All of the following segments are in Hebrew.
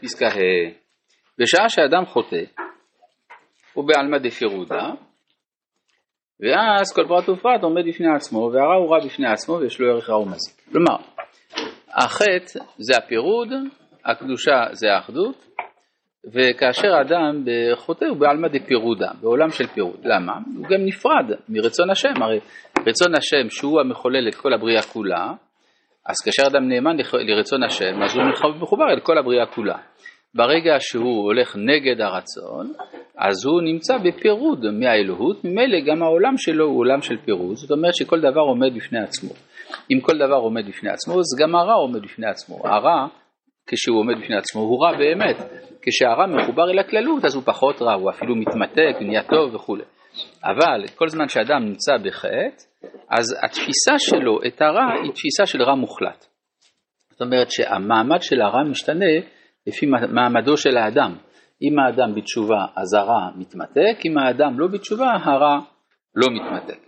פסקה ה' בשעה שאדם חוטא הוא בעלמא דפירודה ואז כל פרט ופרט עומד בפני עצמו והרע הוא רע בפני עצמו ויש לו ערך רע ומזיק. כלומר, החטא זה הפירוד, הקדושה זה האחדות וכאשר אדם חוטא הוא בעלמא דפירודה, בעולם של פירוד. למה? הוא גם נפרד מרצון השם, הרי רצון השם שהוא המחולל את כל הבריאה כולה, אז כאשר אדם נאמן לרצון השם, אז הוא מחובר אל כל הבריאה כולה. ברגע שהוא הולך נגד הרצון, אז הוא נמצא בפירוד מהאלוהות, ממילא גם העולם שלו הוא עולם של פירוד, זאת אומרת שכל דבר עומד בפני עצמו. אם כל דבר עומד בפני עצמו, אז גם הרע עומד בפני עצמו. הרע, כשהוא עומד בפני עצמו, הוא רע באמת. כשהרע מחובר אל הכללות, אז הוא פחות רע, הוא אפילו מתמתק, נהיה טוב וכולי. אבל כל זמן שאדם נמצא בחטא, אז התפיסה שלו את הרע היא תפיסה של רע מוחלט. זאת אומרת שהמעמד של הרע משתנה לפי מעמדו של האדם. אם האדם בתשובה אז הרע מתמתק, אם האדם לא בתשובה הרע לא מתמתק.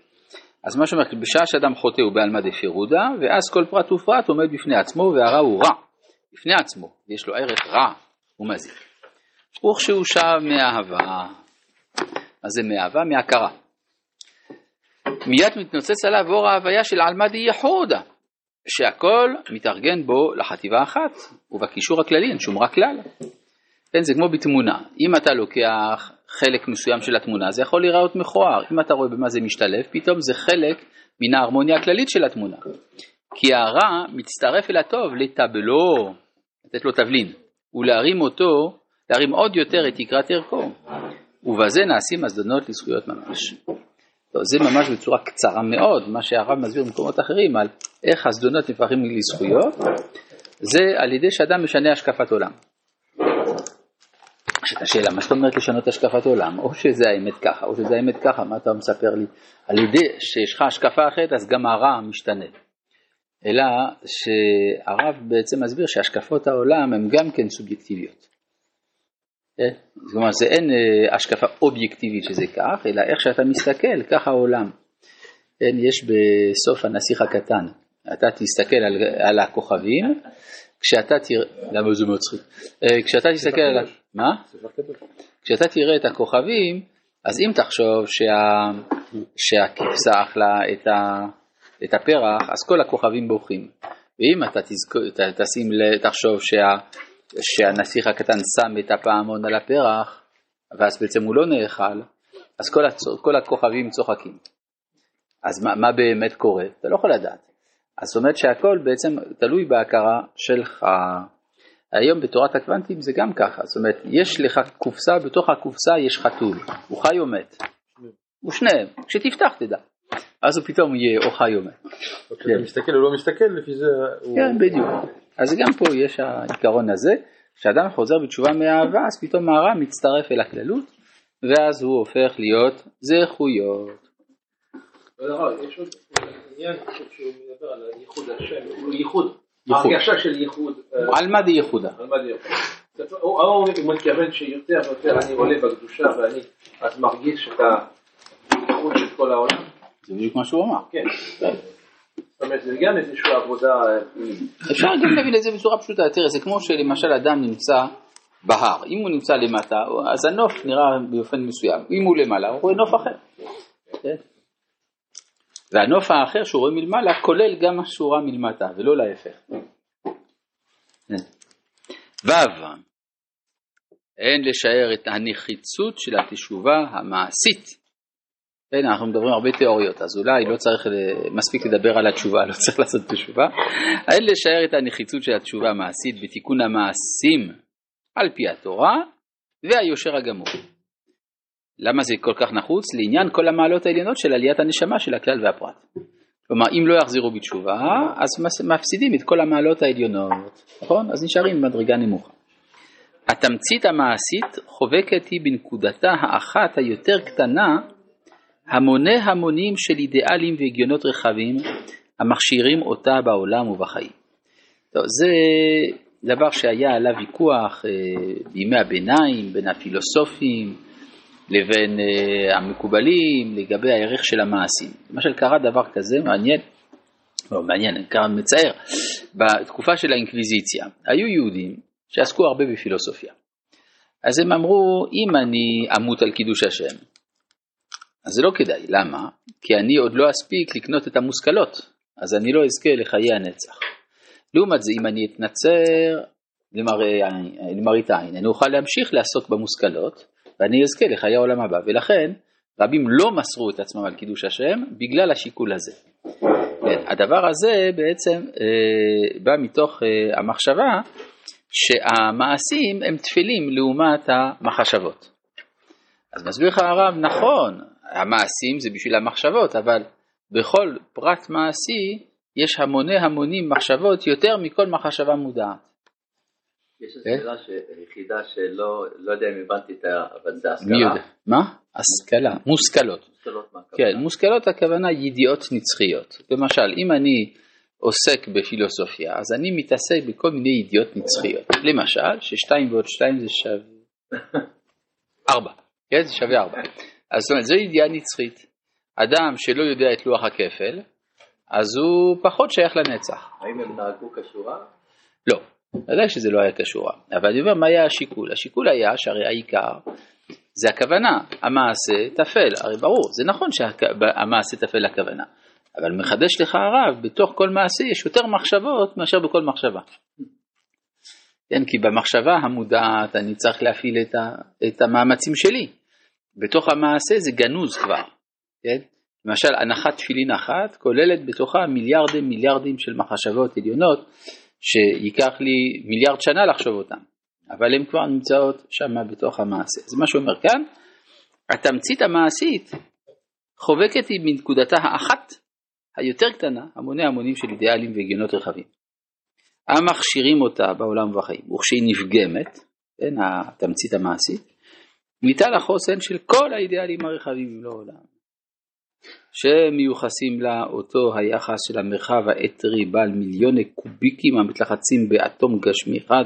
אז מה שאומר, בשעה שאדם חוטא הוא בעלמא דפירודה, ואז כל פרט ופרט עומד בפני עצמו והרע הוא רע, בפני עצמו, יש לו ערך רע ומזיק. וכשהוא שב מאהבה, אז זה מאהבה? מהכרה. מיד מתנוצץ עליו אור ההוויה של עלמא דייחודה, שהכל מתארגן בו לחטיבה אחת, ובקישור הכללי אין שום רק כלל. כן, זה כמו בתמונה, אם אתה לוקח חלק מסוים של התמונה זה יכול להיראות מכוער, אם אתה רואה במה זה משתלב, פתאום זה חלק מן ההרמוניה הכללית של התמונה. כי הרע מצטרף אל הטוב לטבלו, לתת לו תבלין, ולהרים אותו, להרים עוד יותר את תקרת ערכו, ובזה נעשים הזדונות לזכויות ממש. זה ממש בצורה קצרה מאוד, מה שהרב מסביר במקומות אחרים על איך הזדונות נפרחים לזכויות, זה על ידי שאדם משנה השקפת עולם. יש את השאלה, מה זאת אומרת לשנות השקפת עולם? או שזה האמת ככה, או שזה האמת ככה, מה אתה מספר לי? על ידי שיש לך השקפה אחרת, אז גם הרע משתנה. אלא שהרב בעצם מסביר שהשקפות העולם הן גם כן סובייקטיביות. זאת אומרת, זה אין אה, השקפה אובייקטיבית שזה כך, אלא איך שאתה מסתכל, ככה העולם. אין, יש בסוף הנסיך הקטן, אתה תסתכל על, על הכוכבים, כשאתה תראה, למה זה מצחיק? אה, כשאתה תסתכל על, מה? כשאתה תראה את הכוכבים, אז אם תחשוב שה, שהכבשה אכלה את, ה, את הפרח, אז כל הכוכבים בוכים. ואם אתה תזכור, תשים, תחשוב שה, שהנסיך הקטן שם את הפעמון על הפרח, ואז בעצם הוא לא נאכל, אז כל, הצור, כל הכוכבים צוחקים. אז מה, מה באמת קורה? אתה לא יכול לדעת. אז זאת אומרת שהכל בעצם תלוי בהכרה שלך. היום בתורת הקוונטים זה גם ככה, זאת אומרת, יש לך קופסה, בתוך הקופסה יש חתול, הוא חי או מת. הוא שניהם, כשתפתח תדע. אז הוא פתאום יהיה או חי או מת. כשאתה כן. מסתכל או לא מסתכל, לפי זה הוא... כן, בדיוק. אז גם פה יש העיקרון הזה, כשאדם חוזר בתשובה מאהבה, אז פתאום הרע מצטרף אל הכללות, ואז הוא הופך להיות זכויות. יש עוד עניין שהוא מדבר על ייחוד השם, ייחוד, הרגשה של ייחוד. אה, על מה די ייחודה? הוא מתכוון שיותר ויותר אני עולה בקדושה ואני אז מרגיש את הייחוד של כל העולם. זה בדיוק מה שהוא אמר. כן. זאת אומרת, זה גם איזושהי עבודה... אה, אפשר גם להבין את זה בצורה פשוטה, תראה, זה כמו שלמשל אדם נמצא בהר, אם הוא נמצא למטה, אז הנוף נראה באופן מסוים, אם הוא למעלה, הוא רואה נוף אחר. כן? והנוף האחר שהוא רואה מלמעלה כולל גם מה שהוא רואה מלמטה ולא להפך. ו' אין לשער את הנחיצות של התשובה המעשית. כן, אנחנו מדברים הרבה תיאוריות, אז אולי לא צריך, מספיק לדבר על התשובה, לא צריך לעשות תשובה. אין לשער את הנחיצות של התשובה המעשית בתיקון המעשים על פי התורה והיושר הגמור. למה זה כל כך נחוץ? לעניין כל המעלות העליונות של עליית הנשמה של הכלל והפרט. כלומר, אם לא יחזירו בתשובה, אז מפסידים את כל המעלות העליונות, נכון? אז נשארים במדרגה נמוכה. התמצית המעשית חובקת היא בנקודתה האחת היותר קטנה, המוני המונים של אידיאלים והגיונות רחבים, המכשירים אותה בעולם ובחיים. טוב, זה דבר שהיה עליו ויכוח אה, בימי הביניים בין הפילוסופים, לבין uh, המקובלים לגבי הערך של המעשים. למשל קרה דבר כזה מעניין, לא מעניין, קרה מצער, בתקופה של האינקוויזיציה היו יהודים שעסקו הרבה בפילוסופיה. אז הם אמרו, אם אני אמות על קידוש השם, אז זה לא כדאי, למה? כי אני עוד לא אספיק לקנות את המושכלות, אז אני לא אזכה לחיי הנצח. לעומת זה, אם אני אתנצר למראית עין, אני אוכל להמשיך לעסוק במושכלות, ואני אזכה לחיי העולם הבא. ולכן, רבים לא מסרו את עצמם על קידוש השם בגלל השיקול הזה. כן, הדבר הזה בעצם אה, בא מתוך אה, המחשבה שהמעשים הם תפלים לעומת המחשבות. אז מסביר לך הרב, נכון, המעשים זה בשביל המחשבות, אבל בכל פרט מעשי יש המוני המונים מחשבות יותר מכל מחשבה מודעת. יש כן? שאלה יחידה שלא, לא יודע אם הבנתי את ה... אבל זה השכלה. מי יודע? מה? השכלה, מושכלות. מושכלות מה הכוונה? כן, מושכלות הכוונה ידיעות נצחיות. למשל, אם אני עוסק בפילוסופיה, אז אני מתעסק בכל מיני ידיעות נצחיות. למשל, ששתיים ועוד שתיים זה שווה ארבע, כן? זה שווה ארבע. אז זאת אומרת, זו ידיעה נצחית. אדם שלא יודע את לוח הכפל, אז הוא פחות שייך לנצח. האם הם נהגו כשורה? לא, ודאי שזה לא היה קשור, אבל אני אומר מה היה השיקול? השיקול היה שהרי העיקר זה הכוונה, המעשה טפל, הרי ברור, זה נכון שהמעשה טפל לכוונה, אבל מחדש לך הרב, בתוך כל מעשה יש יותר מחשבות מאשר בכל מחשבה. כן, כי במחשבה המודעת אני צריך להפעיל את, ה, את המאמצים שלי, בתוך המעשה זה גנוז כבר, כן? למשל הנחת תפילין אחת כוללת בתוכה מיליארדים מיליארדים של מחשבות עליונות שייקח לי מיליארד שנה לחשוב אותן, אבל הן כבר נמצאות שם בתוך המעשה. זה מה שאומר כאן, התמצית המעשית חובקת היא מנקודתה האחת היותר קטנה, המוני המונים של אידיאלים והגיונות רחבים. המכשירים אותה בעולם ובחיים, וכשהיא נפגמת, כן, התמצית המעשית, ניתן החוסן של כל האידיאלים הרחבים לעולם. שמיוחסים לה אותו היחס של המרחב האתרי בעל מיליוני קוביקים המתלחצים באטום גשמי אחד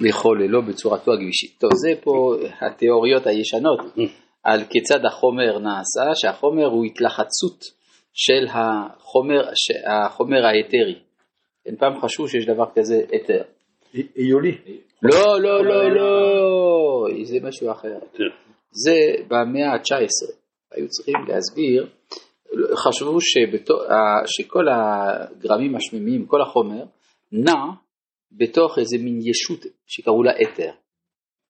לחוללו בצורתו הגבישית. טוב, זה פה התיאוריות הישנות על כיצד החומר נעשה, שהחומר הוא התלחצות של החומר, החומר האתרי. אין פעם חשבו שיש דבר כזה אתר. היולי. לא, לא, לא, לא, זה משהו אחר. זה במאה ה-19. היו צריכים להסביר חשבו שבתו, שכל הגרמים השמימיים, כל החומר, נע בתוך איזה מין ישות שקראו לה אתר.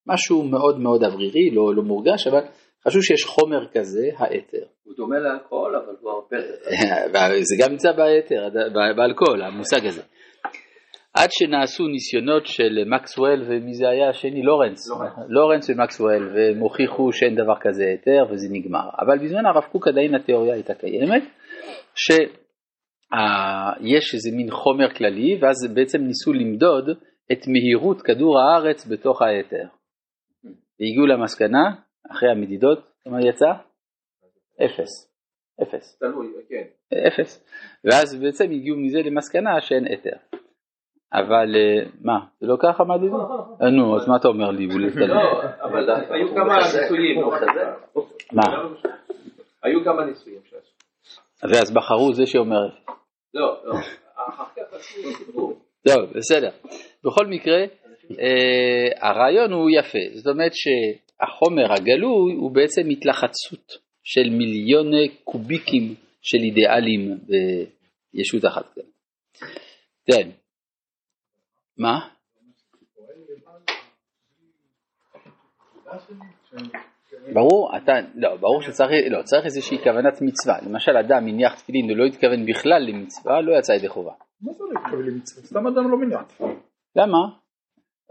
משהו מאוד מאוד אוורירי, לא, לא מורגש, אבל חשבו שיש חומר כזה, האתר. הוא דומה לאלכוהול, אבל הוא הרבה... זה גם נמצא באתר, באלכוהול, המושג הזה. עד שנעשו ניסיונות של מקסוול ומי זה היה השני? לורנס. לורנס, לורנס ומקסוול, והם הוכיחו שאין דבר כזה היתר וזה נגמר. אבל בזמן הרב קוק עדיין התיאוריה הייתה קיימת, שיש איזה מין חומר כללי, ואז בעצם ניסו למדוד את מהירות כדור הארץ בתוך היתר. והגיעו למסקנה, אחרי המדידות, כמה יצא? אפס. אפס. תלוי, כן. אפס. ואז בעצם הגיעו מזה למסקנה שאין היתר. אבל אה, מה, זה לא ככה מדידים? אה, נו, אז מה אתה אומר לי? לא, אבל היו כמה ניסויים. מה? היו כמה ניסויים שעשו. ואז בחרו זה שאומר... לא, לא. סיפור. טוב, בסדר. בכל מקרה, אה, הרעיון הוא יפה. זאת אומרת שהחומר הגלוי הוא בעצם התלחצות של מיליוני קוביקים של אידיאלים בישות אחת. כן. מה? ברור, אתה, לא, ברור שצריך, לא, צריך איזושהי כוונת מצווה. למשל, אדם הניח תפילין ולא התכוון בכלל למצווה, לא יצא ידי חובה. מה זה לא התכוון למצווה? סתם אדם לא מניח. למה?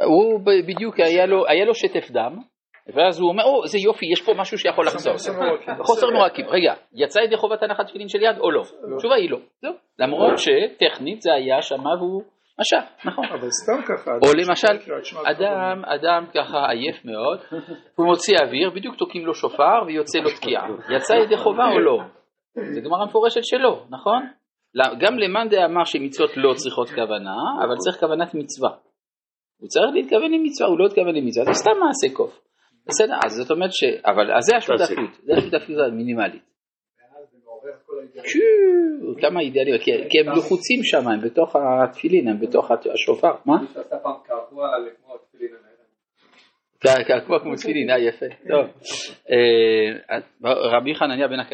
הוא בדיוק, היה לו, היה לו שטף דם, ואז הוא אומר, או, זה יופי, יש פה משהו שיכול לחזור. חוסר נורקים. רגע, יצא ידי חובת הנחת תפילין של יד או לא? התשובה היא לא. למרות שטכנית זה היה שמה והוא... משך, נכון. אבל סתם ככה. או למשל, אדם, אדם ככה עייף מאוד, הוא מוציא אוויר, בדיוק תוקעים לו שופר ויוצא לו תקיעה. יצא ידי חובה או לא? זה גמרא מפורשת שלא, נכון? גם למאן דאמר שמצוות לא צריכות כוונה, אבל צריך כוונת מצווה. הוא צריך להתכוון למצווה, הוא לא התכוון למצווה, זה סתם מעשה קוף. בסדר, אז זאת אומרת ש... אבל אז זה השותפות, זה השותפות המינימלית. כמה אידיאליות, כי הם לחוצים שם, הם בתוך התפילין, הם בתוך השופר, מה? כמו התפילין קעקוע כמו תפילין, אה, יפה, טוב. אה, רבי חנניה בן הקדוש